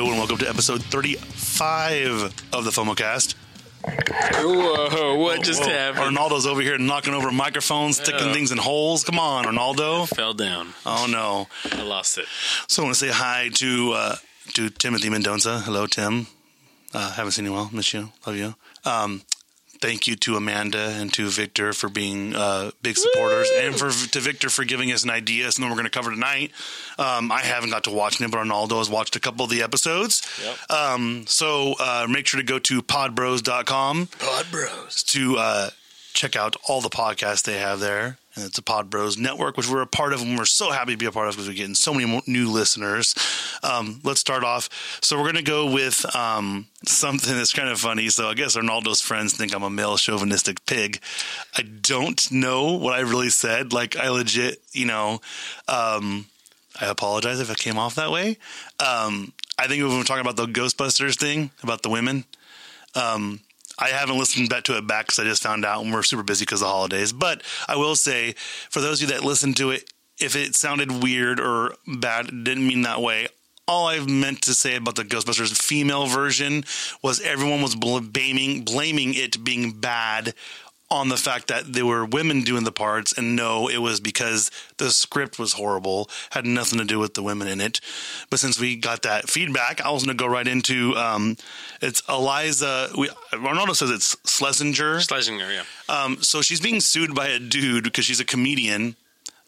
Hello and welcome to episode 35 of the FOMOcast. Whoa, what just Whoa, happened? Arnaldo's over here knocking over microphones, sticking Oh. things in holes. Come on, Arnaldo. Fell down. Oh no. I lost it. So I want to say hi to uh, to Timothy Mendoza. Hello, Tim. Uh, haven't seen you well. Miss you. Love you. Um, thank you to Amanda and to Victor for being uh, big supporters, and for to Victor for giving us an idea. Something we're going to cover tonight. Um, I haven't got to watch it, but Arnaldo has watched a couple of the episodes. Yep. Um, so uh, make sure to go to podbros.com Pod Bros. to uh, check out all the podcasts they have there. And it's a Pod Bros network, which we're a part of, and we're so happy to be a part of because we're getting so many new listeners. Um, let's start off. So we're going to go with um, something that's kind of funny. So I guess Arnaldo's friends think I'm a male chauvinistic pig. I don't know what I really said. Like I legit, you know, um, I apologize if it came off that way. Um, I think we were talking about the Ghostbusters thing about the women, um, I haven't listened back to it back because I just found out and we're super busy because of the holidays. But I will say, for those of you that listened to it, if it sounded weird or bad, didn't mean that way. All I've meant to say about the Ghostbusters female version was everyone was bl- blaming blaming it being bad on the fact that there were women doing the parts, and no, it was because the script was horrible, had nothing to do with the women in it. But since we got that feedback, I was going to go right into um, it's Eliza. We, Ronaldo says it's Schlesinger. Schlesinger, yeah. Um, so she's being sued by a dude because she's a comedian,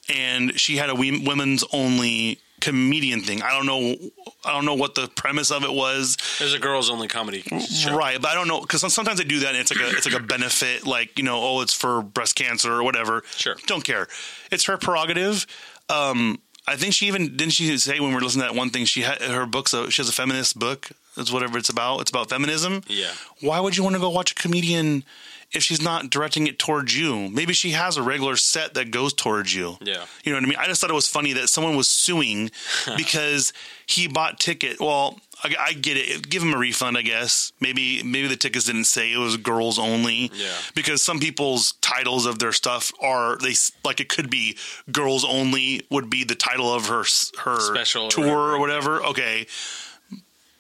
and she had a women's only comedian thing. I don't know. I don't know what the premise of it was. There's a girls only comedy show. Right, but I don't know because sometimes they do that. and It's like a it's like a benefit, like you know, oh, it's for breast cancer or whatever. Sure. don't care. It's her prerogative. Um, I think she even didn't she say when we were listening to that one thing she had her book. So she has a feminist book. It's whatever it's about. It's about feminism. Yeah. Why would you want to go watch a comedian if she's not directing it towards you? Maybe she has a regular set that goes towards you. Yeah. You know what I mean? I just thought it was funny that someone was suing because he bought ticket. Well, I, I get it. Give him a refund, I guess. Maybe maybe the tickets didn't say it was girls only. Yeah. Because some people's titles of their stuff are they like it could be girls only would be the title of her her Special or tour or whatever. whatever. Okay.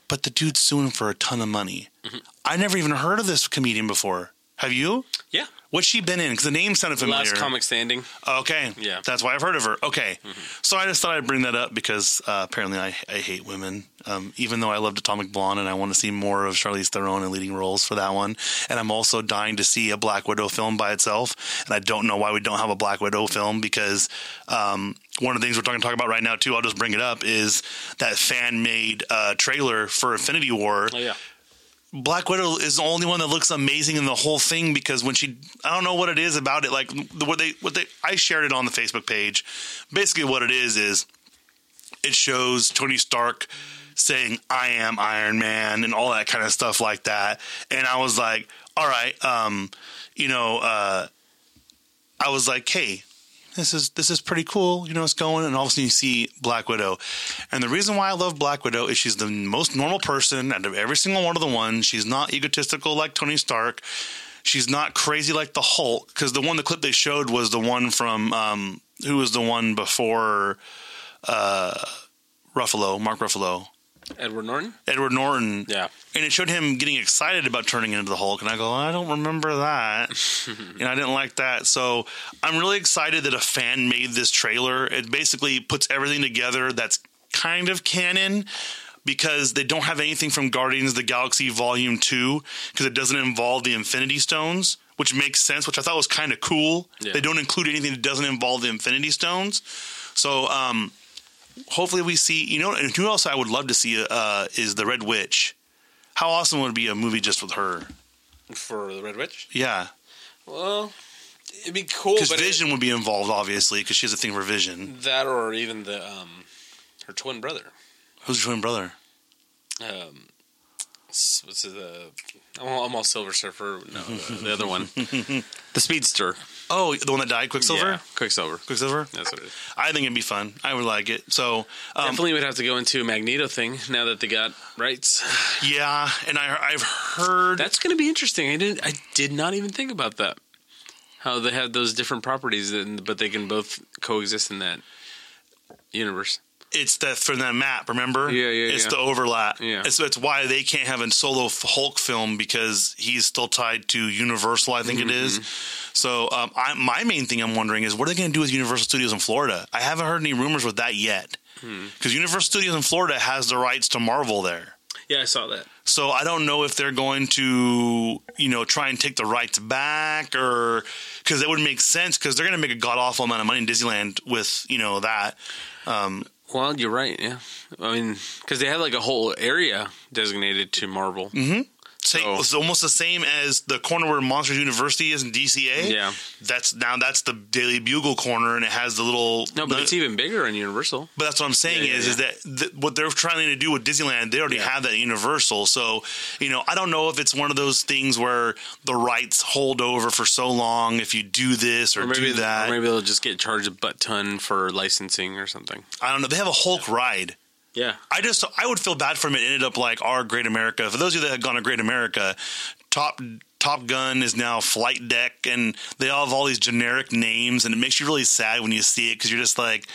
But the dude's suing for a ton of money. Mm-hmm. I never even heard of this comedian before. Have you? Yeah. What's she been in? Because the name sounded familiar. Last comic standing. Okay. Yeah. Mm-hmm. That's why I've heard of her. Okay. So I just thought I'd bring that up because uh, apparently I, I hate women. Um, even though I loved Atomic Blonde and I want to see more of Charlize Theron in leading roles for that one. And I'm also dying to see a Black Widow film by itself. And I don't know why we don't have a Black Widow film because um, one of the things we're talking talk about right now too, I'll just bring it up, is that fan made uh, trailer for Infinity War. Oh yeah. Black Widow is the only one that looks amazing in the whole thing because when she, I don't know what it is about it. Like what they, what they, I shared it on the Facebook page. Basically, what it is is it shows Tony Stark saying "I am Iron Man" and all that kind of stuff like that. And I was like, all right, um, you know, uh, I was like, hey, this is this is pretty cool. You know, it's going, and all of a sudden you see Black Widow. And the reason why I love Black Widow is she's the most normal person out of every single one of the ones. She's not egotistical like Tony Stark. She's not crazy like the Hulk because the one the clip they showed was the one from um, who was the one before uh, Ruffalo, Mark Ruffalo, Edward Norton. Edward Norton. Yeah. And it showed him getting excited about turning into the Hulk. And I go, I don't remember that. and I didn't like that. So I'm really excited that a fan made this trailer. It basically puts everything together that's kind of canon because they don't have anything from Guardians of the Galaxy Volume 2 because it doesn't involve the Infinity Stones, which makes sense, which I thought was kind of cool. Yeah. They don't include anything that doesn't involve the Infinity Stones. So, um, hopefully we see you know and who else i would love to see uh, is the red witch how awesome would it be a movie just with her For the Red Witch. yeah Well, it'd be cool, because but it- vision would be involved obviously because she has a thing for vision that or even the um, her twin brother. who's your twin brother Um, what's? Uh, I'm, all, I'm all Silver Surfer. No, the, the other one, the Speedster. Oh the one that died quicksilver Yeah, Quicksilver. quicksilver That's what it is. i think it'd be fun i would like it so um, Definitely would have to go into a Magneto thing now that they got rights. yeah and I, i've heard That's going to be interesting. I didn't. I did not even think about that. How they have those different properties, and, but they can both coexist in that universe. It's that from that map. Remember? Yeah, yeah, It's yeah. the overlap. Yeah. It's, it's why they can't have a solo Hulk film because he's still tied to Universal. I think it is. Mm-hmm. So um, I, my main thing I'm wondering is what are they going to do with Universal Studios in Florida? I haven't heard any rumors with that yet. Hmm. Because Universal Studios in Florida has the rights to Marvel there. Yeah, I saw that. So I don't know if they're going to, you know, try and take the rights back or because that would make sense because they're going to make a god awful amount of money in Disneyland with, you know, that. Well, you're right. Yeah, I mean, because they had like a whole area designated to Marvel. Mm-hmm. Say, So- it's almost the same as the corner where Monsters University is in DCA. Yeah. That's now that's the Daily Bugle corner and it has the little. No, but it's even bigger in Universal. But that's what I'm saying Yeah, yeah, is, is that th- what they're trying to do with Disneyland, they already have that Universal. So, you know, I don't know if it's one of those things where the rights hold over for so long if you do this or, Or maybe do that. Or maybe they'll just get charged a butt ton for licensing or something. I don't know. They have a Hulk ride. Yeah. I just I would feel bad for him. It ended up like our Great America. For those of you that have gone to Great America, Top Top Gun is now Flight Deck, and they all have all these generic names, and it makes you really sad when you see it because you're just like,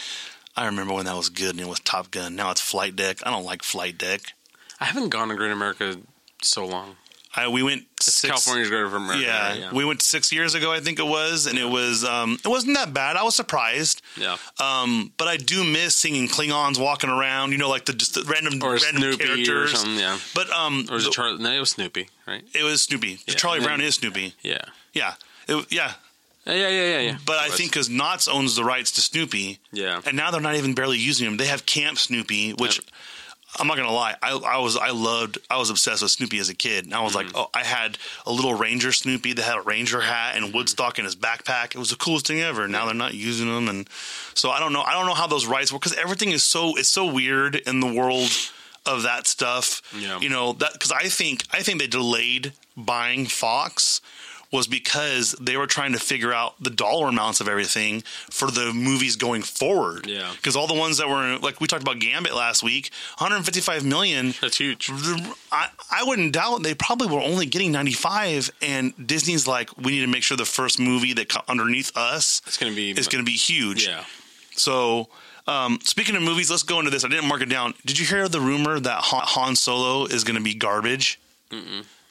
I remember when that was good and it was Top Gun. Now it's Flight Deck. I don't like Flight Deck. I haven't gone to Great America so long. I, we went six, California's Great America. Yeah, yeah. we went six years ago, I think it was, and it was um, it wasn't that bad. I was surprised. yeah. Um, but I do miss seeing Klingons walking around. You know, like the just the random Or random Snoopy or characters. something. Yeah. But um, Or was the- it Charlie? No, it was Snoopy, right? it was Snoopy. Yeah, Charlie then- Brown is Snoopy. Yeah. Yeah, it, yeah. Yeah, yeah, yeah, yeah. yeah. But I think because Knott's owns the rights to Snoopy, Yeah. and now they're not even barely using him. They have Camp Snoopy, which. Yep. I'm not gonna lie. I, I was I loved I was obsessed with Snoopy as a kid. And I was Mm-hmm. like, oh, I had a little Ranger Snoopy that had a Ranger hat and Mm-hmm. Woodstock in his backpack. It was the coolest thing ever. Now they're not using them, and so I don't know. I don't know how those rights work because everything is so it's so weird in the world of that stuff. Yeah. You know that because I think I think they delayed buying Fox was because they were trying to figure out the dollar amounts of everything for the movies going forward. Yeah. Because all the ones that were like we talked about Gambit last week, 155 million. That's huge. I, I wouldn't doubt they probably were only getting 95 and Disney's like we need to make sure the first movie that co- underneath us It's going to be. is going to be huge. Yeah. So, um, speaking of movies, let's go into this. I didn't mark it down. Did you hear the rumor that Han, Han Solo is going to be garbage?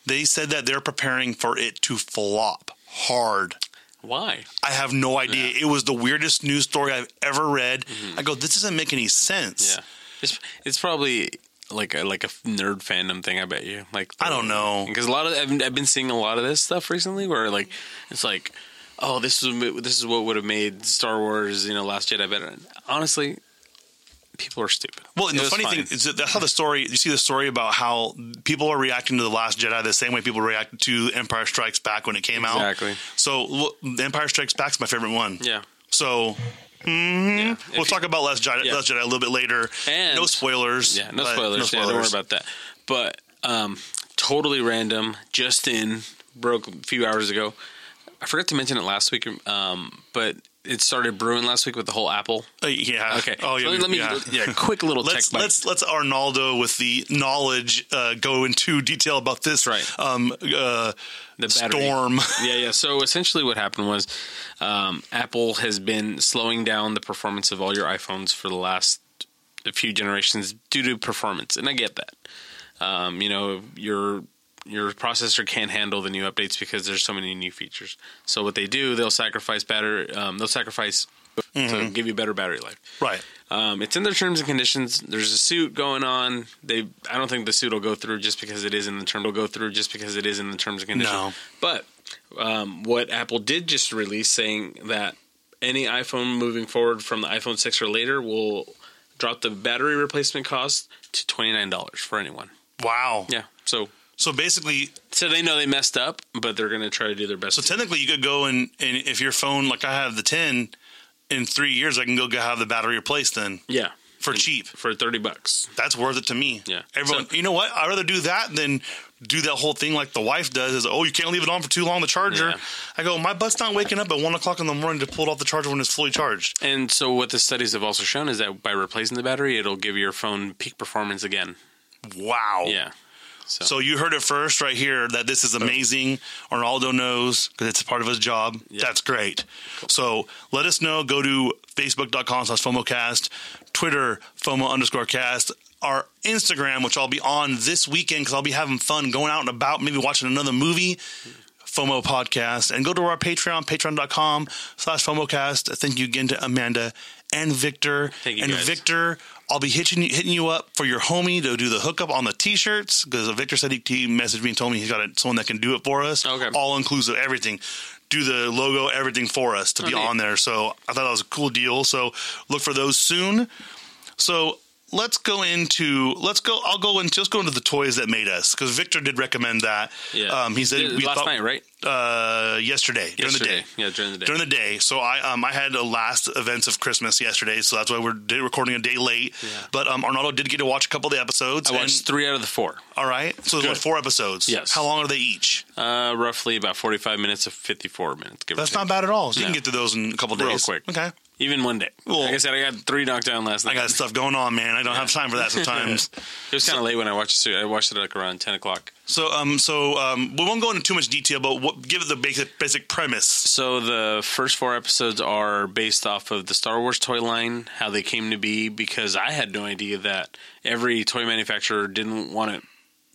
They said that they're preparing for it to flop hard. Why? I have no idea. It was the weirdest news story I've ever read. I go, this doesn't make any sense. Mm-hmm. Yeah. It's it's probably like a like a nerd fandom thing. I bet you. Like I don't know. because a lot of I've, I've been seeing a lot of this stuff recently where like it's like oh this is this is what would have made Star Wars you know Last Jedi better. Honestly, people are stupid. Well, and the funny fine. thing is that that's how the story. You see the story about how people are reacting to the Last Jedi the same way people reacted to Empire Strikes Back when it came out. Exactly. So, look, Empire Strikes Back is my favorite one. yeah. So yeah. We'll you- talk about Last Jedi, Yeah. Last Jedi a little bit later. And- no spoilers. Yeah, no but spoilers. Yeah, don't worry about that. But um, totally random. Just in broke a few hours ago. I forgot to mention it last week, um, but it started brewing last week with the whole Apple. Uh, yeah. Okay. Oh, yeah. So let me yeah. yeah, quick little Let's tech let's let's Arnaldo with the knowledge uh, go into detail about this. Right. Um, uh, the battery. storm. yeah, yeah. So essentially, what happened was um, Apple has been slowing down the performance of all your iPhones for the last few generations due to performance, and I get that. Um, you know, your your processor can't handle the new updates because there's so many new features. So what they do, they'll sacrifice battery. Um, they'll sacrifice to give you better battery life. Right. Um, it's in their terms and conditions. There's a suit going on. They, I don't think the suit will go through just because it is in the term. Will go through just because it is in the terms and conditions. No. But um, what Apple did just release, saying that any iPhone moving forward from the iPhone six or later will drop the battery replacement cost to twenty nine dollars for anyone. Wow. Yeah. So, So basically, so they know they messed up, but they're going to try to do their best. so technically, you could go and, and if your phone, like I have the 10, in three years, I can go have the battery replaced then yeah, for cheap. for thirty bucks. That's worth it to me. Yeah. Everyone, So- you know what? I'd rather do that than do that whole thing like the wife does is, oh, you can't leave it on for too long, the charger. Yeah. I go, my butt's not waking up at one o'clock in the morning to pull it off the charger when it's fully charged. And so, what the studies have also shown is that by replacing the battery, it'll give your phone peak performance again. Wow. Yeah. So, So you heard it first right here that this is amazing. Arnaldo knows because it's part of his job. That's great. So let us know. Go to facebook.com slash FOMOcast, Twitter, FOMO underscore cast, our Instagram, which I'll be on this weekend because I'll be having fun going out and about, maybe watching another movie. FOMO podcast and go to our Patreon, patreon.com slash FOMOcast. Thank you again to Amanda and Victor. Thank you, and guys. Victor, I'll be hitting you, hitting you up for your homie to do the hookup on the t-shirts because Victor said he, he messaged me and told me he's got a, someone that can do it for us. Okay. All inclusive, everything. Do the logo, everything for us to be on there. So I thought that was a cool deal. So look for those soon. So let's go into let's go. I'll go into let's go into the toys that made us because Victor did recommend that. yeah. Um, he said we last thought, night, right? Uh, yesterday during the day Yeah, during the day. during the day. So I um I had the last events of Christmas yesterday, so that's why we're recording a day late. Yeah. But um Arnaldo did get to watch a couple of the episodes. I watched and- three out of the four. all right, so there's four episodes. Yes. How long are they each? Uh, roughly about 45 minutes to 54 minutes. Give or That's not bad at all. So you can get to those in a couple of Real quick. Okay. Even one day. Well- like I said, I got three knocked down last night. I got stuff going on, man. I don't have time for that sometimes. It was kind of late when I watched it. So I watched it like around 10 o'clock. so um so um we won't go into too much detail, but what, give it the basic basic premise. So the first four episodes are based off of the Star Wars toy line, how they came to be. Because I had no idea that every toy manufacturer didn't want it.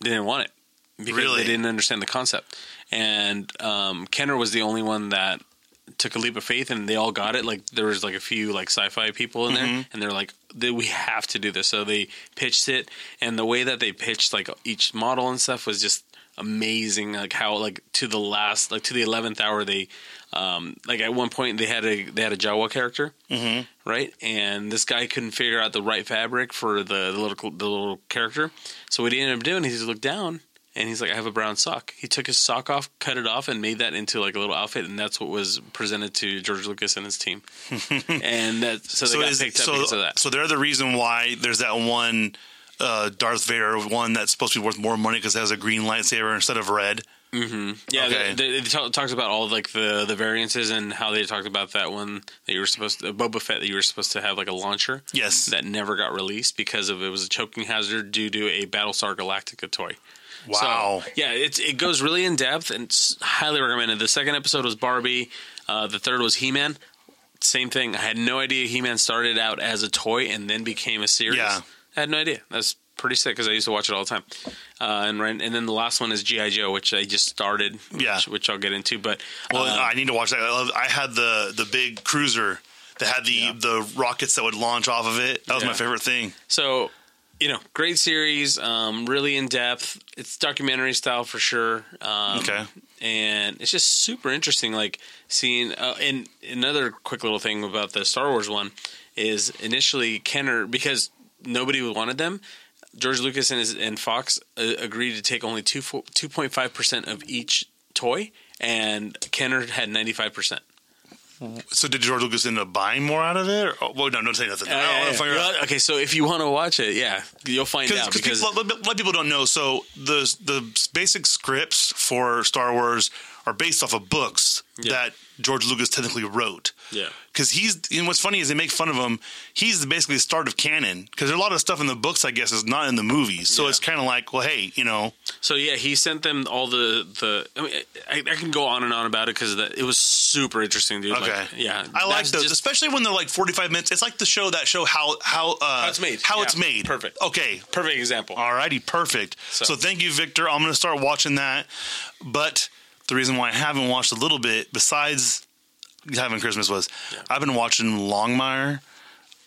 Didn't want it because Really? they didn't understand the concept. And um, Kenner was the only one that took a leap of faith, and they all got it. Like there was like a few like sci-fi people in there, and they're like, "They- "We have to do this." So they pitched it, and the way that they pitched like each model and stuff was just amazing. Like how like to the last like to the eleventh hour they um like at one point they had a they had a Jawa character Mhm. right and this guy couldn't figure out the right fabric for the, the little the little character so what he ended up doing is he looked down and he's like I have a brown sock he took his sock off cut it off and made that into like a little outfit and that's what was presented to George Lucas and his team and that so they got is- picked up so, because of that so they're the reason why there's that one uh, Darth Vader one that's supposed to be worth more money because it has a green lightsaber instead of red. Yeah, Okay. they, they, they talk, talked about all like the the variances and how they talked about that one that you were supposed to Boba Fett that you were supposed to have like a launcher. Yes. that never got released because of it was a choking hazard due to a Battlestar Galactica toy. Wow. So, yeah, it's it goes really in depth and it's highly recommended. The second episode was Barbie. Uh, the third was He Man. Same thing. I had no idea He Man started out as a toy and then became a series. Yeah. I had no idea. That's pretty sick because I used to watch it all the time. Uh, and right, and then the last one is GI Joe, which I just started. Yeah. which, which I'll get into. But Well, um, I need to watch that. I, love, I had the the big cruiser that had the Yeah. the rockets that would launch off of it. That was my favorite thing. So, you know, great series, um, really in depth. It's documentary style for sure. Um, Okay. And it's just super interesting, like seeing. Uh, and another quick little thing about the Star Wars one is initially Kenner because nobody wanted them. George Lucas and, his, and Fox uh, agreed to take only two two point five percent of each toy, and Kenner had ninety five percent. So did George Lucas end up buying more out of it? Or, well, no, don't say nothing. I don't want to figure out. Okay, so if you want to watch it, yeah, you'll find out Because because people, a lot of people don't know. So the the basic scripts for Star Wars are based off of books Yeah. that George Lucas technically wrote. Yeah. Because he's and what's funny is they make fun of him. He's basically the start of canon because there's a lot of stuff in the books, I guess, is not in the movies. So Yeah. it's kind of like, well, hey, you know, So yeah, he sent them all the the. I mean, I, I can go on and on about it because it was super interesting, dude. okay, Like, yeah, I like those, just- especially when they're like 45 minutes. It's like the show that show how how uh, How it's made. How Yeah, it's made. perfect. Okay, perfect example. All righty. perfect. So, So- thank you, Victor. I'm going to start watching that. But the reason why I haven't watched a little bit, besides having Christmas, was Yeah. I've been watching Longmire.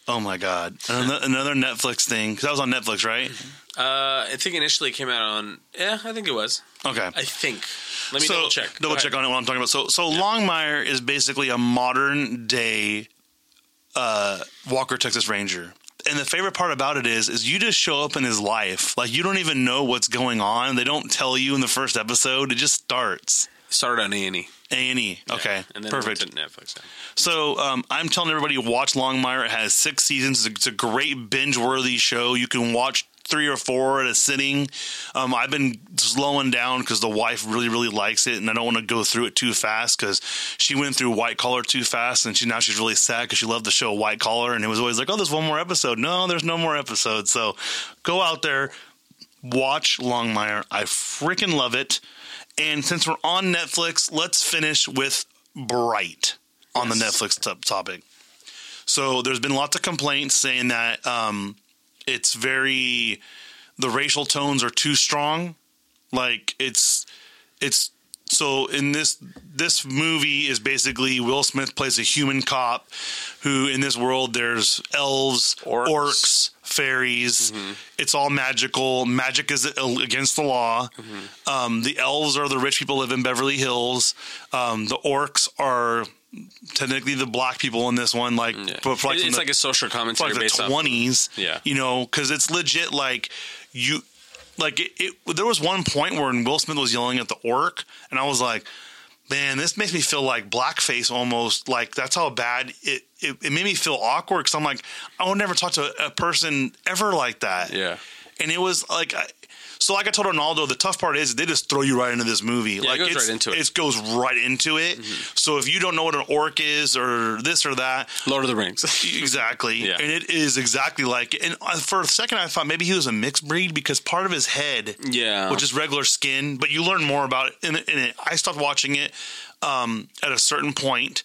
Oh my god, another, Netflix thing because that was on Netflix, right? Uh, I think initially it came out on. Yeah, I think it was. Okay. I think. Let me so double check. Go Double check ahead. on it. What I'm talking about. So, so Longmire is basically a modern day uh, Walker Texas Ranger. And the favorite part about it is, is you just show up in his life. Like you don't even know what's going on. They don't tell you in the first episode. It just starts. Started on A and E. A and E. Okay, and then perfect. Netflix. yeah. So um, I'm telling everybody, watch Longmire. It has six seasons. It's a, it's a great binge-worthy show. You can watch three or four at a sitting. Um, I've been slowing down because the wife really, really likes it, and I don't want to go through it too fast because she went through White Collar too fast, and she now she's really sad because she loved the show White Collar, and it was always like, oh, there's one more episode. No, there's no more episodes. So go out there. watch Longmire. I freaking love it. And since we're on Netflix, let's finish with Bright on the Netflix t- topic. So there's been lots of complaints saying that um, it's very the racial tones are too strong. Like it's it's so in this this movie is basically Will Smith plays a human cop who in this world there's elves, Orcs. orcs, fairies. It's all magical. Magic is against the law. Um, the elves are the rich people live in Beverly Hills. Um, the orcs are technically the black people in this one. Like, Yeah. but like it's the- like a social commentary like the twenties. Yeah. you know, because it's legit. Like you, like it, it. There was one point where Will Smith was yelling at the orc, and I was like, "Man, this makes me feel like blackface almost. Like that's how bad it. It, it made me feel awkward because I'm like, I would never talk to a, a person ever like that. Yeah. and it was like. So, like I told Ronaldo, the tough part is they just throw you right into this movie. like goes it's, right into it. Mm-hmm. goes right into it. So if you don't know what an orc is or this or that, Lord of the Rings. Exactly. Yeah. And it is exactly like and uh, for a second I thought maybe he was a mixed breed because part of his head yeah. which is regular skin, but you learn more about it in, in it. I stopped watching it um, at a certain point.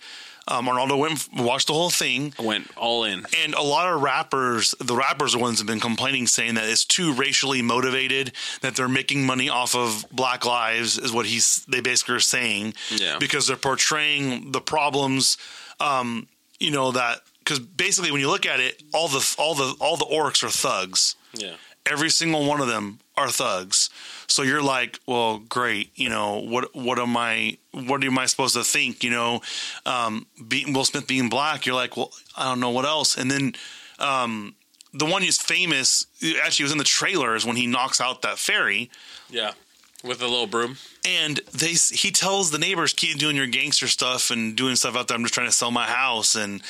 Um, Arnaldo went and watched the whole thing. went all in. And a lot of rappers, the rappers are ones that have been complaining, saying that it's too racially motivated, that they're making money off of Black Lives, is what he's they basically are saying. Yeah. Because they're portraying the problems, um, you know that because basically when you look at it, all the all the all the orcs are thugs. Yeah. Every single one of them are thugs. So you're like, well, great. You know what? What am I? What am I supposed to think? You know, um, being Will Smith being black, you're like, well, I don't know what else. And then um, the one who's famous actually was in the trailers when he knocks out that fairy, Yeah. With a little broom. and they he tells the neighbors keep doing your gangster stuff and doing stuff out there. I'm just trying to sell my house, and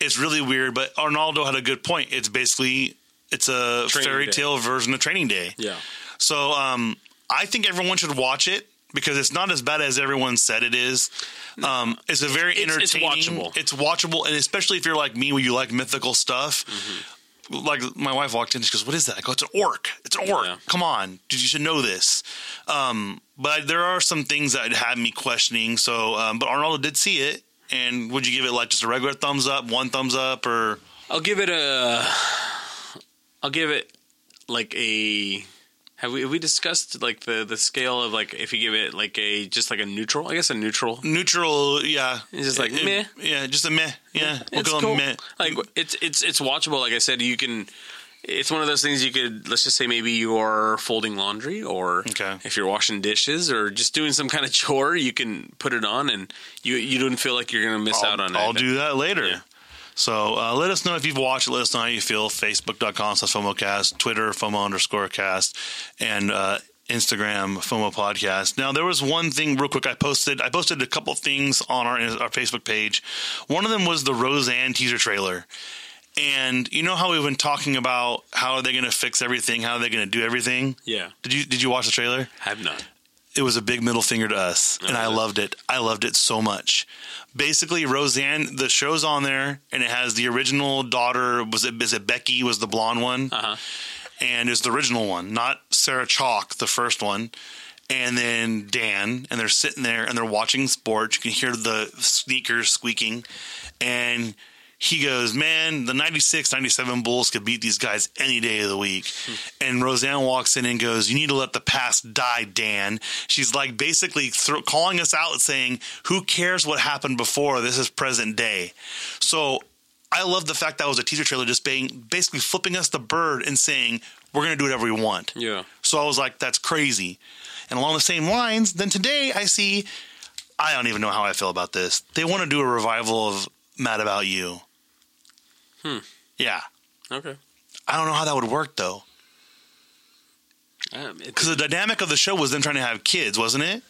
it's really weird. But Arnaldo had a good point. It's basically it's a Training fairy tale version of Training Day. Yeah. So um, I think everyone should watch it because it's not as bad as everyone said it is. Um, it's a very It's- it's entertaining. watchable. It's watchable, and especially if you're like me, where you like mythical stuff. Like my wife walked in, she goes, "What is that?" I go, "It's an orc. It's an orc. Yeah. Come on, dude, you should know this." Um, but there are some things that had me questioning. So, um, but Arnaldo did see it, and would you give it like just a regular thumbs up, one thumbs up, or I'll give it a. I'll give it like a. Have we have we discussed like the the scale of like if you give it like a just like a neutral? I guess a neutral. neutral? Yeah, It's just like It- meh. Yeah, just a meh. Yeah, we'll it's cool. meh. Like it's it's it's watchable. Like I said, you can. It's one of those things you could. Let's just say maybe you're folding laundry, or Okay. if you're washing dishes, or just doing some kind of chore, you can put it on, and you you don't feel like you're going to miss I'll, out on it. I'll do that later. Yeah. So uh, let us know if you've watched it. Let us know how you feel. Facebook.com slash FOMOcast, Twitter, FOMO underscore cast, and uh, Instagram, FOMO podcast. Now, there was one thing real quick I posted. I posted a couple things on our, our Facebook page. One of them was the Roseanne teaser trailer. And you know how we've been talking about how are they going to fix everything? How are they going to do everything? Yeah, Did you did you watch the trailer? have not. It was a big middle finger to us, and I loved it. I loved it so much. Basically, Roseanne, the show's on there, and it has the original daughter. Was it? Is it Becky? Was the blonde one? Uh huh. and it's the original one, not Sarah Chalke, the first one. And then Dan, and they're sitting there and they're watching sports. You can hear the sneakers squeaking, and he goes, "Man, the 96, 97 Bulls could beat these guys any day of the week." Hmm. And Roseanne walks in and goes, "You need to let the past die, Dan." She's like basically thro- calling us out, saying, "Who cares what happened before? This is present day." So I love the fact that was a teaser trailer, just being basically flipping us the bird and saying we're going to do whatever we want. Yeah. So I was like, that's crazy. And along the same lines, then today I see, I don't even know how I feel about this. They want to do a revival of Mad About You. Hmm. Yeah. Okay. I don't know how that would work though. Um, Because the dynamic of the show was them trying to have kids, wasn't it?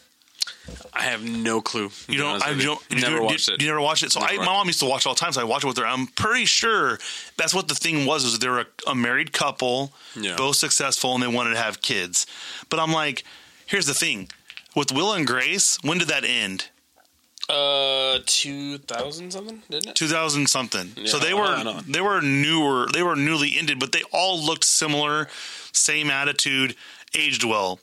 I have no clue. You don't. I don't. you Never do- watched it. You never watched it. So I, my mom used to watch it all the time. So I watch it with her. I'm pretty sure that's what the thing was. Was they're a, a married couple, Yeah. both successful, and they wanted to have kids. But I'm like, here's the thing: with Will and Grace, when did that end? Uh, two thousand something, didn't it? 2000 something. so they were on and on. they were newer. They were newly ended, but they all looked similar, same attitude. aged well.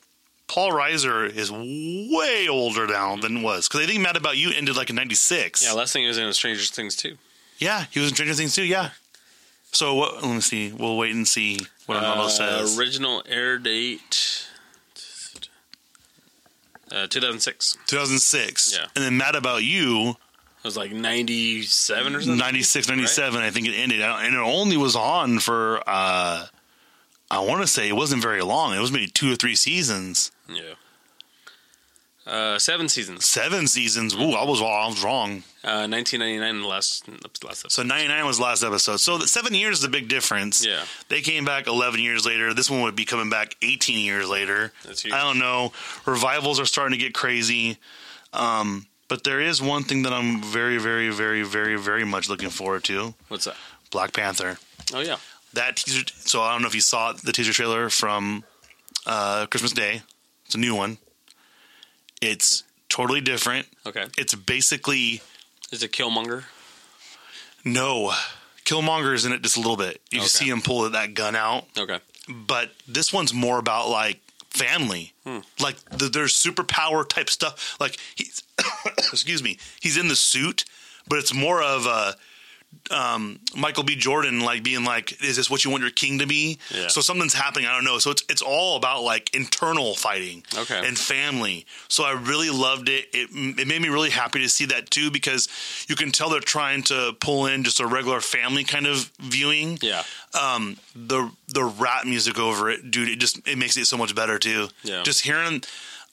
Paul Reiser is way older now than was because I think Mad About You ended like in '96. Yeah, last thing he was in was Stranger Things too. Yeah, he was in Stranger Things too. Yeah. So what, let me see. We'll wait and see what Arnaldo Uh, says. original air date. Uh, 2006. 2006. Yeah. And then Mad About You, It was like 97 or something. 96, 97, I think it ended. And it only was on for, uh, I want to say it wasn't very long. It was maybe two or three seasons. Yeah. Uh, seven seasons. Seven seasons. Ooh, I was, I was wrong. Uh, 1999, the last, last episode. So 99 was the last episode. So the seven years is a big difference. Yeah. They came back 11 years later. This one would be coming back 18 years later. That's huge. I don't know. Revivals are starting to get crazy. Um, but there is one thing that I'm very, very, very, very, very much looking forward to What's that? Black Panther. Oh, yeah. That teaser. So I don't know if you saw the teaser trailer from uh, Christmas Day. It's a new one. It's totally different. Okay. It's basically Is it Killmonger? no. Killmonger is in it just a little bit. You Okay. see him pull that gun out, Okay. but this one's more about like family, hmm. like the, there's superpower type stuff. Like he's, excuse me, he's in the suit, but it's more of a um, Michael B. Jordan like being like, "Is this what you want your king to be?" Yeah. So something's happening. I don't know. So it's it's all about like internal fighting, Okay. and family. So I really loved it. It it made me really happy to see that too because you can tell they're trying to pull in just a regular family kind of viewing Yeah. um the the rap music over it dude it just it makes it so much better too Yeah. just hearing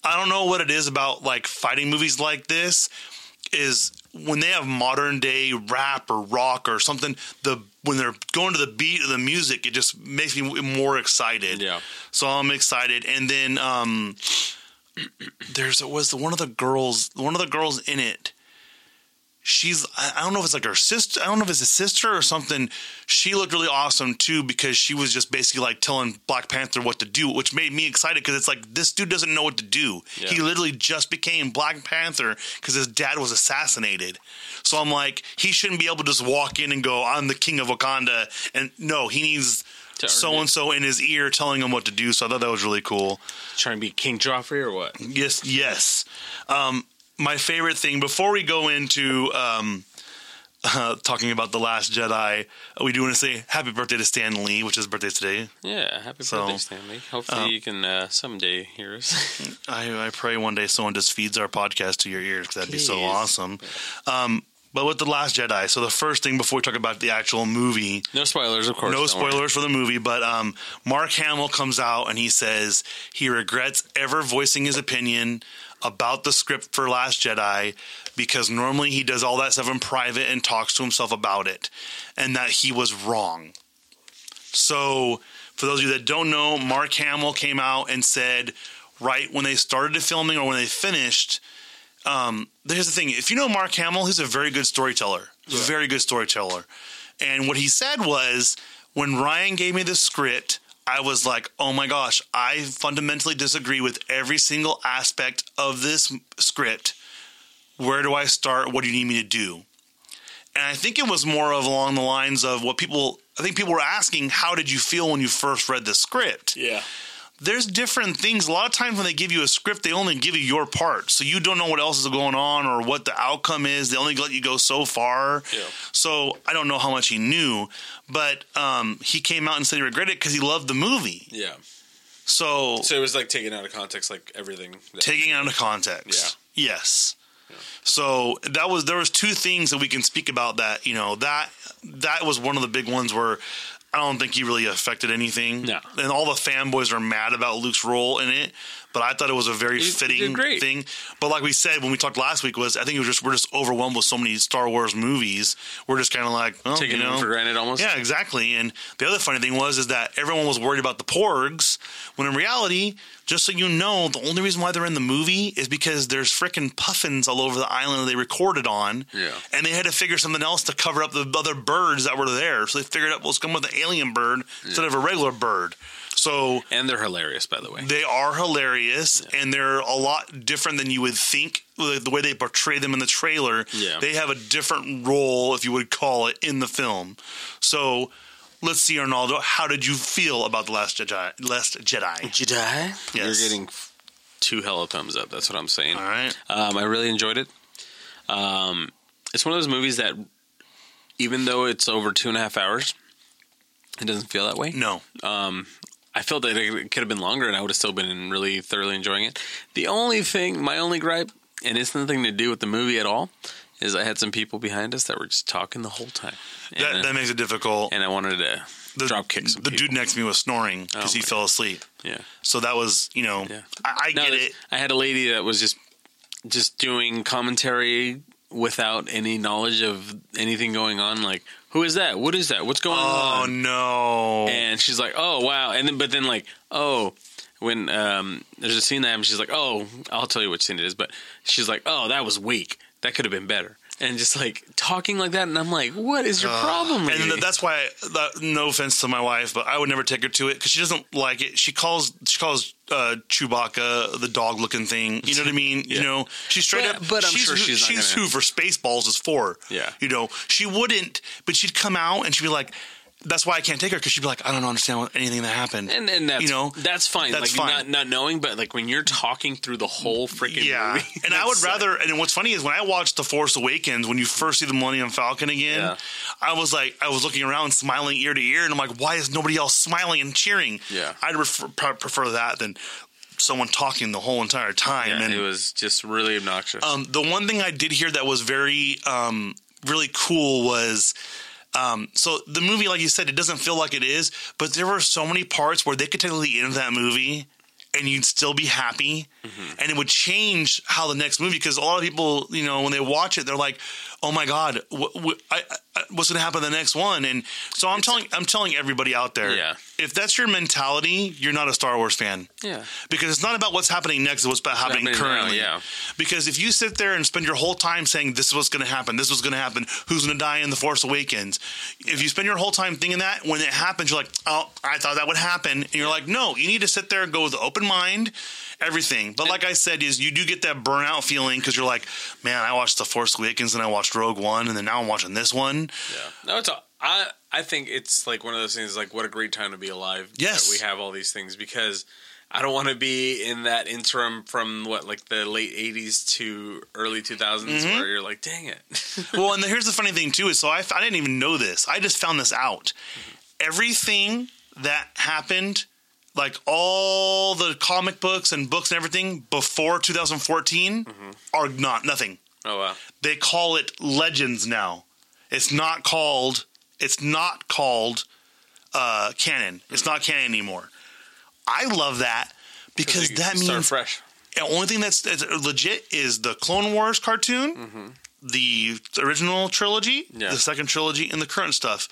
i don't know what it is about like fighting movies like this is when they have modern day rap or rock or something the when they're going to the beat of the music it just makes me more excited Yeah. so i'm excited and then um there's was one of the girls one of the girls in it she's I don't know if it's like her sister I don't know if it's a sister or something. She looked really awesome too because she was just basically like telling Black Panther what to do, which made me excited because it's like this dude doesn't know what to do. Yeah. He literally just became Black Panther because his dad was assassinated. So I'm like, he shouldn't be able to just walk in and go, "I'm the king of Wakanda," and no, he needs so and so in his ear telling him what to do. So I thought that was really cool. Trying to be King Joffrey or what? Yes, yes. Um, my favorite thing before we go into um, uh, talking about the Last Jedi, we do want to say happy birthday to Stan Lee, which is birthday today. Yeah. Happy So, birthday, Stan Lee. Hopefully um, you can uh, someday hear us. I, I pray one day someone just feeds our podcast to your ears because that'd be so awesome. Um, but with the Last Jedi, so the first thing before we talk about the actual movie, no spoilers, of course. no don't worry. spoilers for the movie, but um, Mark Hamill comes out and he says he regrets ever voicing his opinion about the script for Last Jedi because normally he does all that stuff in private and talks to himself about it, and that he was wrong. So, for those of you that don't know, Mark Hamill came out and said, right when they started filming or when they finished, um, here's the thing: if you know Mark Hamill, he's a very good storyteller. Very good storyteller. And what he said was, when Rian gave me the script, I was like, "Oh my gosh, I fundamentally disagree with every single aspect of this script. Where do I start? What do you need me to do?" And I think it was more of along the lines of what people. I think people were asking, "How did you feel when you first read the script?" Yeah. There's different things. A lot of times when they give you a script, they only give you your part. So you don't know what else is going on or what the outcome is. They only let you go so far. Yeah. So I don't know how much he knew, but um, he came out and said he regretted it because he loved the movie. Yeah. So, So it was like taken out of context, like everything. that- taking it out of context. Yeah. Yes. So that was there was two things that we can speak about that, you know, that that was one of the big ones where I don't think he really affected anything. No. And all the fanboys are mad about Luke's role in it, but I thought it was a very fitting thing. But like we said when we talked last week was I think it was just we're just overwhelmed with so many Star Wars movies. We're just kind of like, oh, taken you know, for granted almost. yeah, exactly. And the other funny thing was is that everyone was worried about the porgs, when in reality, just so you know, the only reason why they're in the movie is because there's frickin' puffins all over the island that they recorded on. Yeah. And they had to figure something else to cover up the other birds that were there. So they figured out, well, let's come with an alien bird instead of a regular bird. So And they're hilarious, by the way. they are hilarious and they're a lot different than you would think the the way they portray them in the trailer Yeah. they have a different role if you would call it in the film so let's see, Arnaldo. How did you feel about the Last Jedi? Last Jedi. Jedi. Yes. You're getting f- two hella thumbs up. That's what I'm saying. All right. Um, I really enjoyed it. Um, it's one of those movies that, even though it's over two and a half hours, it doesn't feel that way. No. Um, I felt that it could have been longer, and I would have still been really thoroughly enjoying it. The only thing, my only gripe, and it's nothing to do with the movie at all, is I had some people behind us that were just talking the whole time, and, That, that makes it difficult. and I wanted to The, drop kick some the people. dude next to me was snoring because Oh, he fell asleep. yeah. So that was, you know, Yeah. I, I No, get it. I had a lady that was just just doing commentary without any knowledge of anything going on. Like, who is that? What is that? What's going on? Oh no! And she's like, oh wow. And then, but then like, oh, when um, there's a scene that happens, she's like, oh, I'll tell you what scene it is. But she's like, oh, that was weak. That could have been better. And just like talking like that, and I'm like, what is your problem? and th- that's why. That, no offense to my wife, but I would never take her to it because she doesn't like it. She calls she calls uh, Chewbacca the dog looking thing. You know what I mean? You know, she's straight But- up. but I'm she's sure she's not she's who for Spaceballs is for. Yeah. You know, she wouldn't, but she'd come out and she'd be like. That's why I can't take her because she'd be like, I don't understand what, anything that happened. and and that's you know, that's fine. that's like fine. not not knowing, but like when you're talking through the whole freaking yeah, movie, and I would like, rather. And what's funny is when I watched The Force Awakens, when you first see the Millennium Falcon again, Yeah. I was like, I was looking around, smiling ear to ear, and I'm like, why is nobody else smiling and cheering? Yeah. I'd prefer, prefer that than someone talking the whole entire time. Yeah, and it was just really obnoxious. um, the one thing I did hear that was very, um, really cool was. Um, so the movie, like you said, it doesn't feel like it is, but there were so many parts where they could take the end of that movie and you'd still be happy, and it would change how the next movie. Because a lot of people, you know, when they watch it, they're like, "Oh my god, wh- wh- I, I, what's going to happen in the next one?" And so I'm telling, I'm telling everybody out there, Yeah. if that's your mentality, you're not a Star Wars fan yeah. because it's not about what's happening next; it's what's about happening happening now, currently. yeah. Because if you sit there and spend your whole time saying this is what's going to happen, this is what's going to happen, who's going to die in the Force Awakens, if you spend your whole time thinking that, when it happens, you're like, oh, I thought that would happen, and you're like, no, you need to sit there and go with an open mind, everything. But like I said, is you do get that burnout feeling because you're like, man, I watched the Force Awakens and I watched Rogue One, and then now I'm watching this one. Yeah. No, it's a, I I think it's like one of those things like what a great time to be alive. Yes. That we have all these things because I don't want to be in that interim from what like the late 80s to early 2000s Mm-hmm. where you're like, dang it. well, and here's the funny thing too is so I, I didn't even know this. I just found this out. Everything that happened, like all the comic books and books and everything before 2014, are not nothing. oh wow. They call it legends now. It's not called. It's not called uh, canon. It's not canon anymore. I love that because that start means fresh. the only thing that's, that's legit is the Clone Wars cartoon, the original trilogy, Yeah. the second trilogy, and the current stuff.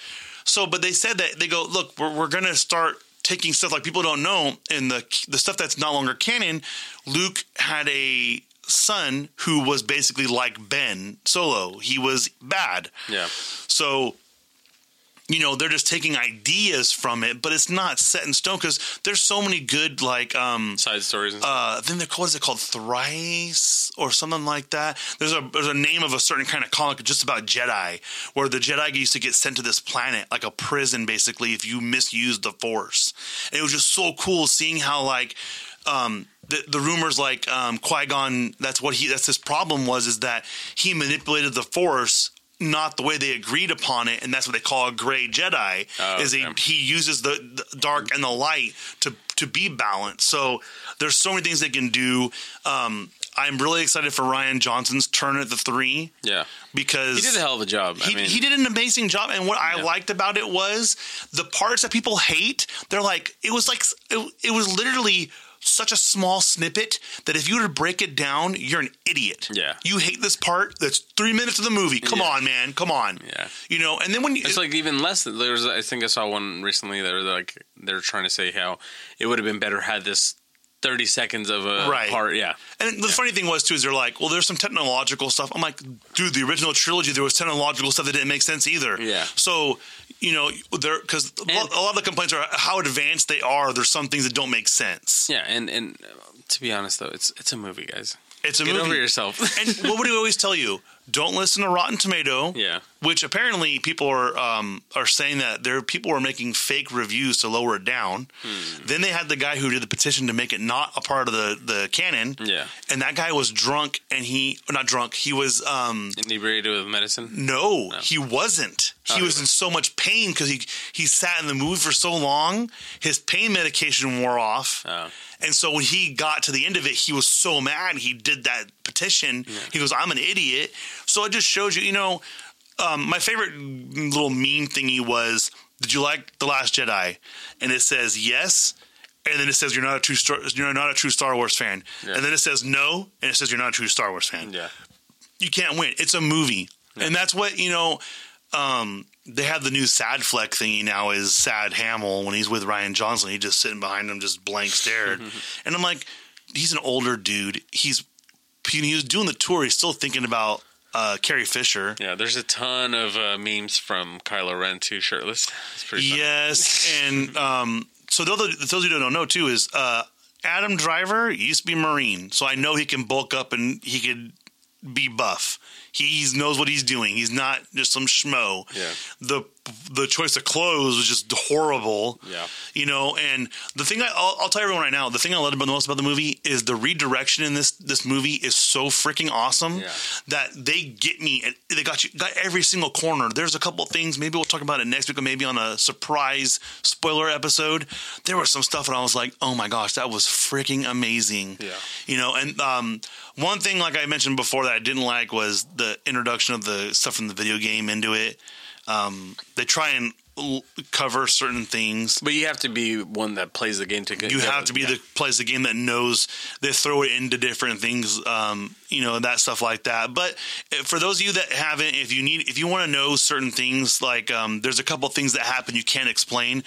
So, but they said that they go, look, we're, we're going to start taking stuff like people don't know, and the the stuff that's no longer canon. Luke had a son who was basically like Ben Solo. He was bad. Yeah. So, you know, they're just taking ideas from it, but it's not set in stone because there's so many good like um Side stories and stuff. uh, they're what is it called thrice or something like that. There's a there's a name of a certain kind of comic just about Jedi where the Jedi used to get sent to this planet like a prison basically if you misused the Force. And it was just so cool seeing how like um, the the rumors like um, Qui Gon that's what he that's his problem was is that he manipulated the Force. Not the way they agreed upon it, and that's what they call a gray Jedi. Oh, is he okay. he uses the, the dark and the light to to be balanced. So there's so many things they can do. Um, I'm really excited for Rian Johnson's turn at the three yeah. because He did a hell of a job. he, I mean, he did an amazing job. And what I liked about it was the parts that people hate. They're like it was like it, it was literally such a small snippet that if you were to break it down, you're an idiot. Yeah. you hate this part. That's three minutes of the movie. Come Yeah. on, man. Come on. Yeah. you know. And then when you It's like even less. There's, I think I saw one recently. That like they're trying to say how it would have been better had this thirty seconds of a Right. part. Yeah, And the funny thing was too is they're like, well, there's some technological stuff. I'm like, dude, the original trilogy there was technological stuff that didn't make sense either. Yeah. So you know, there because a lot of the complaints are how advanced they are. There's some things that don't make sense. yeah. And and uh, to be honest though, it's it's a movie, guys. It's a Get movie. over yourself. and what would we always tell you? don't listen to Rotten Tomato. Yeah. Which apparently people are um, are saying that there people were making fake reviews to lower it down. Hmm. Then they had the guy who did the petition to make it not a part of the the canon. Yeah. And that guy was drunk, and he not drunk. He was um, Inebriated with medicine. no, he wasn't. He was in so much pain because he he sat in the movie for so long. His pain medication wore off, Oh. and so when he got to the end of it, he was so mad. He did that petition. He goes, "I'm an idiot." So it just shows you, you know. Um, my favorite little meme thingy was, "Did you like the Last Jedi?" And it says yes, and then it says you're not a true Star, you're not a true Star Wars fan, Yeah. and then it says no, and it says you're not a true Star Wars fan Yeah. you can't win. It's a movie, and that's what you know. Um, they have the new sad Affleck thingy now. Is Sad Hamill when he's with Rian Johnson? He just sitting behind him, just blank stared, and I'm like, he's an older dude. He's he was doing the tour. He's still thinking about uh, Carrie Fisher. Yeah. There's a ton of uh, memes from Kylo Ren too, shirtless. It's pretty. Yes, and um, so those, those of you who don't know too is uh, Adam Driver used to be Marine, so I know he can bulk up and he could be buff. He knows what he's doing. He's not just some schmo. Yeah. The the choice of clothes was just horrible. Yeah. You know, and the thing I, I'll, I'll tell everyone right now, the thing I loved about the most about the movie is the redirection in this this movie is so freaking awesome Yeah. that they get me. They got you got every single corner. There's a couple of things. Maybe we'll talk about it next week, or maybe on a surprise spoiler episode. There was some stuff, and I was like, "Oh my gosh, that was freaking amazing!" Yeah. You know, and um, one thing, like I mentioned before, that I didn't like was the introduction of the stuff from the video game into it. Um, they try and l- cover certain things. But you have to be one that plays the game to get. You have to be the plays the game that knows they throw it into different things, um, you know, that stuff like that. But uh, for those of you that haven't, if you need, if you want to know certain things, like um, there's a couple things that happen you can't explain.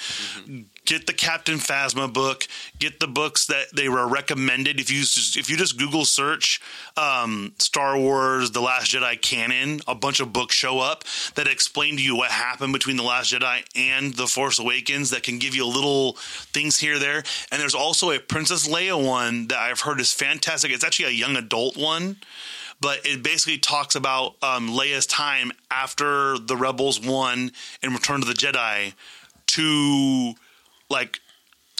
Get the Captain Phasma book. Get the books that they were recommended. If you just, if you just Google search um, Star Wars: The Last Jedi canon, a bunch of books show up that explain to you what happened between The Last Jedi and The Force Awakens. That can give you a little things here there. And there's also a Princess Leia one that I've heard is fantastic. It's actually a young adult one but it basically talks about um, Leia's time after the rebels won and Return to the Jedi to like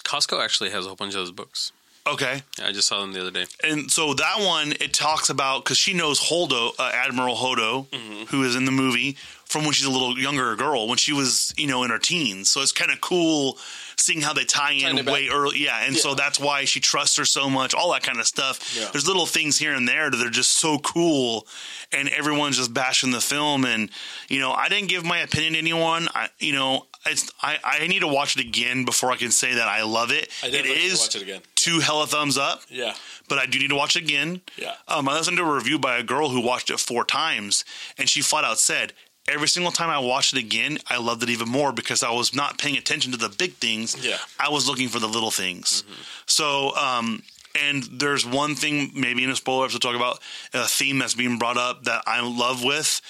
Costco actually has a whole bunch of those books. Okay, I just saw them the other day. and so that one it talks about because she knows Holdo, uh, Admiral Holdo, who is in the movie from when she's a little younger girl, when she was you know in her teens. So it's kind of cool seeing how they tie in it back. way early. Yeah, and so that's why she trusts her so much. All that kind of stuff. Yeah. There's little things here and there that are just so cool, and everyone's just bashing the film. And you know, I didn't give my opinion to anyone. I you know. It's, I, I need to watch it again before I can say that I love it. I it definitely need to is watch it again. two hella thumbs up Yeah. but I do need to watch it again. Yeah. Um, I listened to a review by a girl who watched it four times, and she flat out said, Every single time I watched it again, I loved it even more because I was not paying attention to the big things. Yeah. I was looking for the little things. So, um, and there's one thing, maybe in a spoiler episode, talk about a theme that's being brought up that I love with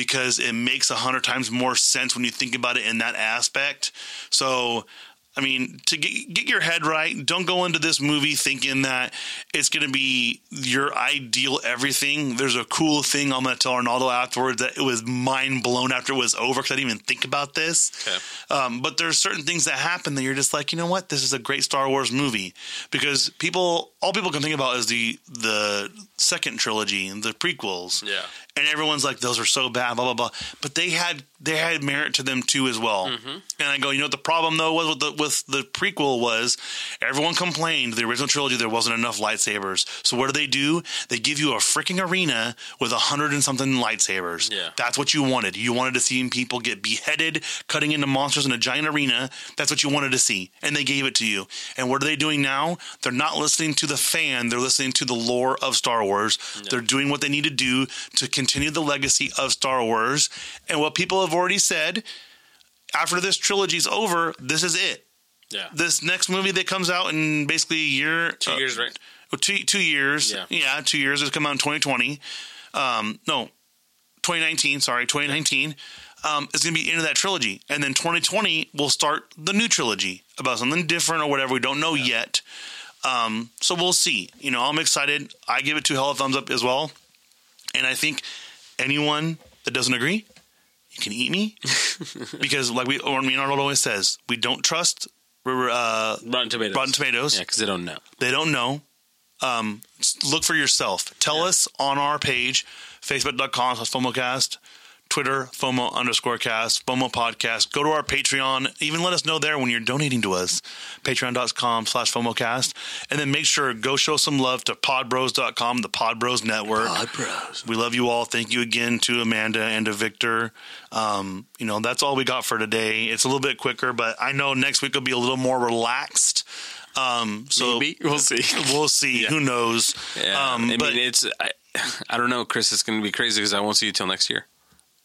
because it makes a hundred times more sense when you think about it in that aspect. So, I mean, to get, get your head right, don't go into this movie thinking that it's going to be your ideal everything. There's a cool thing I'm going to tell Arnaldo afterwards that it was mind blown after it was over because I didn't even think about this. Okay. Um, but there's certain things that happen that you're just like, you know what, this is a great Star Wars movie because people, all people can think about is the the second trilogy and the prequels. Yeah. And everyone's like, those are so bad, blah blah blah. But they had they had merit to them too as well. Mm-hmm. And I go, you know what the problem though was with the with the prequel was everyone complained the original trilogy there wasn't enough lightsabers. So what do they do? They give you a freaking arena with a hundred and something lightsabers. Yeah. That's what you wanted. You wanted to see people get beheaded, cutting into monsters in a giant arena. That's what you wanted to see. And they gave it to you. And what are they doing now? They're not listening to the fan, they're listening to the lore of Star Wars. They're doing what they need to do to continue the legacy of Star Wars. And what people have already said after this trilogy's over, this is it. Yeah. This next movie that comes out in basically a year, Two uh, years, right? two two years. Yeah. two years. It's come out in 2020. Um, no, 2019. Sorry, 2019. Um, it's going to be into that trilogy, and then 2020 will start the new trilogy about something different or whatever. We don't know yet. Um, so we'll see. You know, I'm excited. I give it two hella thumbs up as well, and I think anyone that doesn't agree, you can eat me because, like we, or me and Arnold always says, we don't trust uh, Rotten Tomatoes. Rotten Tomatoes. Yeah, because they don't know. They don't know. Um, look for yourself. Tell us on our page, facebook.com slash FOMOcast, Twitter, FOMO underscore cast, FOMO podcast. Go to our Patreon. Even let us know there when you're donating to us. Patreon.com slash FOMOcast. And then make sure, go show some love to podbros.com, the Podbros Network. Bros. We love you all. Thank you again to Amanda and to Victor. Um, you know, that's all we got for today. It's a little bit quicker, but I know next week will be a little more relaxed. Um, so Maybe. We'll see. we'll see. Who knows? Yeah. Um, I but mean, it's. I, I don't know, Chris. It's going to be crazy because I won't see you till next year.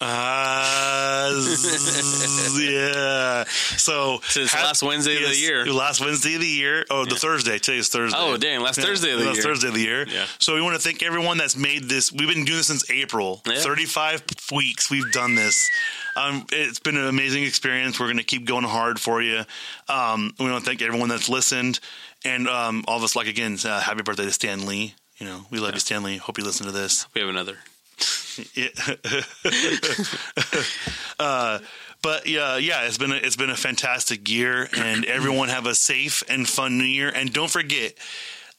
Uh, z- yeah. So it's last Wednesday of the year. Last Wednesday of the year. Oh, the Thursday. Today's Thursday. Oh, dang, last Thursday of the year. last year. Thursday of the year. Yeah. So we want to thank everyone that's made this. We've been doing this since April. Yeah. 35 weeks we've done this. Um, it's been an amazing experience. We're going to keep going hard for you. Um, we want to thank everyone that's listened. And um, all of us, like, again, uh, happy birthday to Stan Lee. You know, we love you, Stan Lee. Hope you listen to this. We have another. Uh, but yeah, yeah, it's been a, it's been a fantastic year, and everyone have a safe and fun New Year. And don't forget,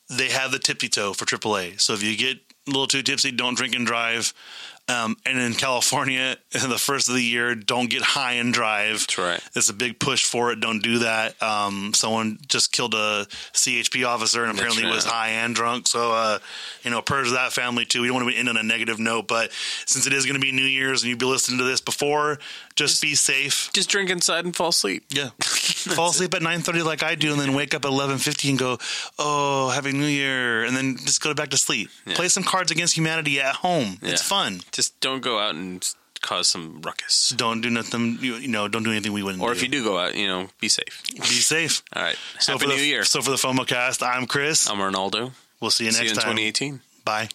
they have the Tipsy Tow for AAA. So if you get a little too tipsy, don't drink and drive. Um, and in California, the first of the year, don't get high and drive. That's right. It's a big push for it. Don't do that. Um, someone just killed a CHP officer and apparently right. was high and drunk. So, uh, you know, prayers to that family too. We don't want to end on a negative note, but since it is going to be New Year's and you've been listening to this before, just, be safe. Just drink inside and fall asleep. Yeah. Fall asleep at 9.30 like I do and then wake up at 11.50 and go, oh, Happy New Year. And then just go back to sleep. Play some Cards Against Humanity at home. It's fun. Just don't go out and cause some ruckus. Don't do nothing, you, you know, don't do anything we wouldn't Or do. if you do go out, you know, be safe. Be safe. All right. So Happy for the, New Year. So for the FOMO cast, I'm Chris. I'm Arnaldo. we'll see you See you next in time. 2018. Bye.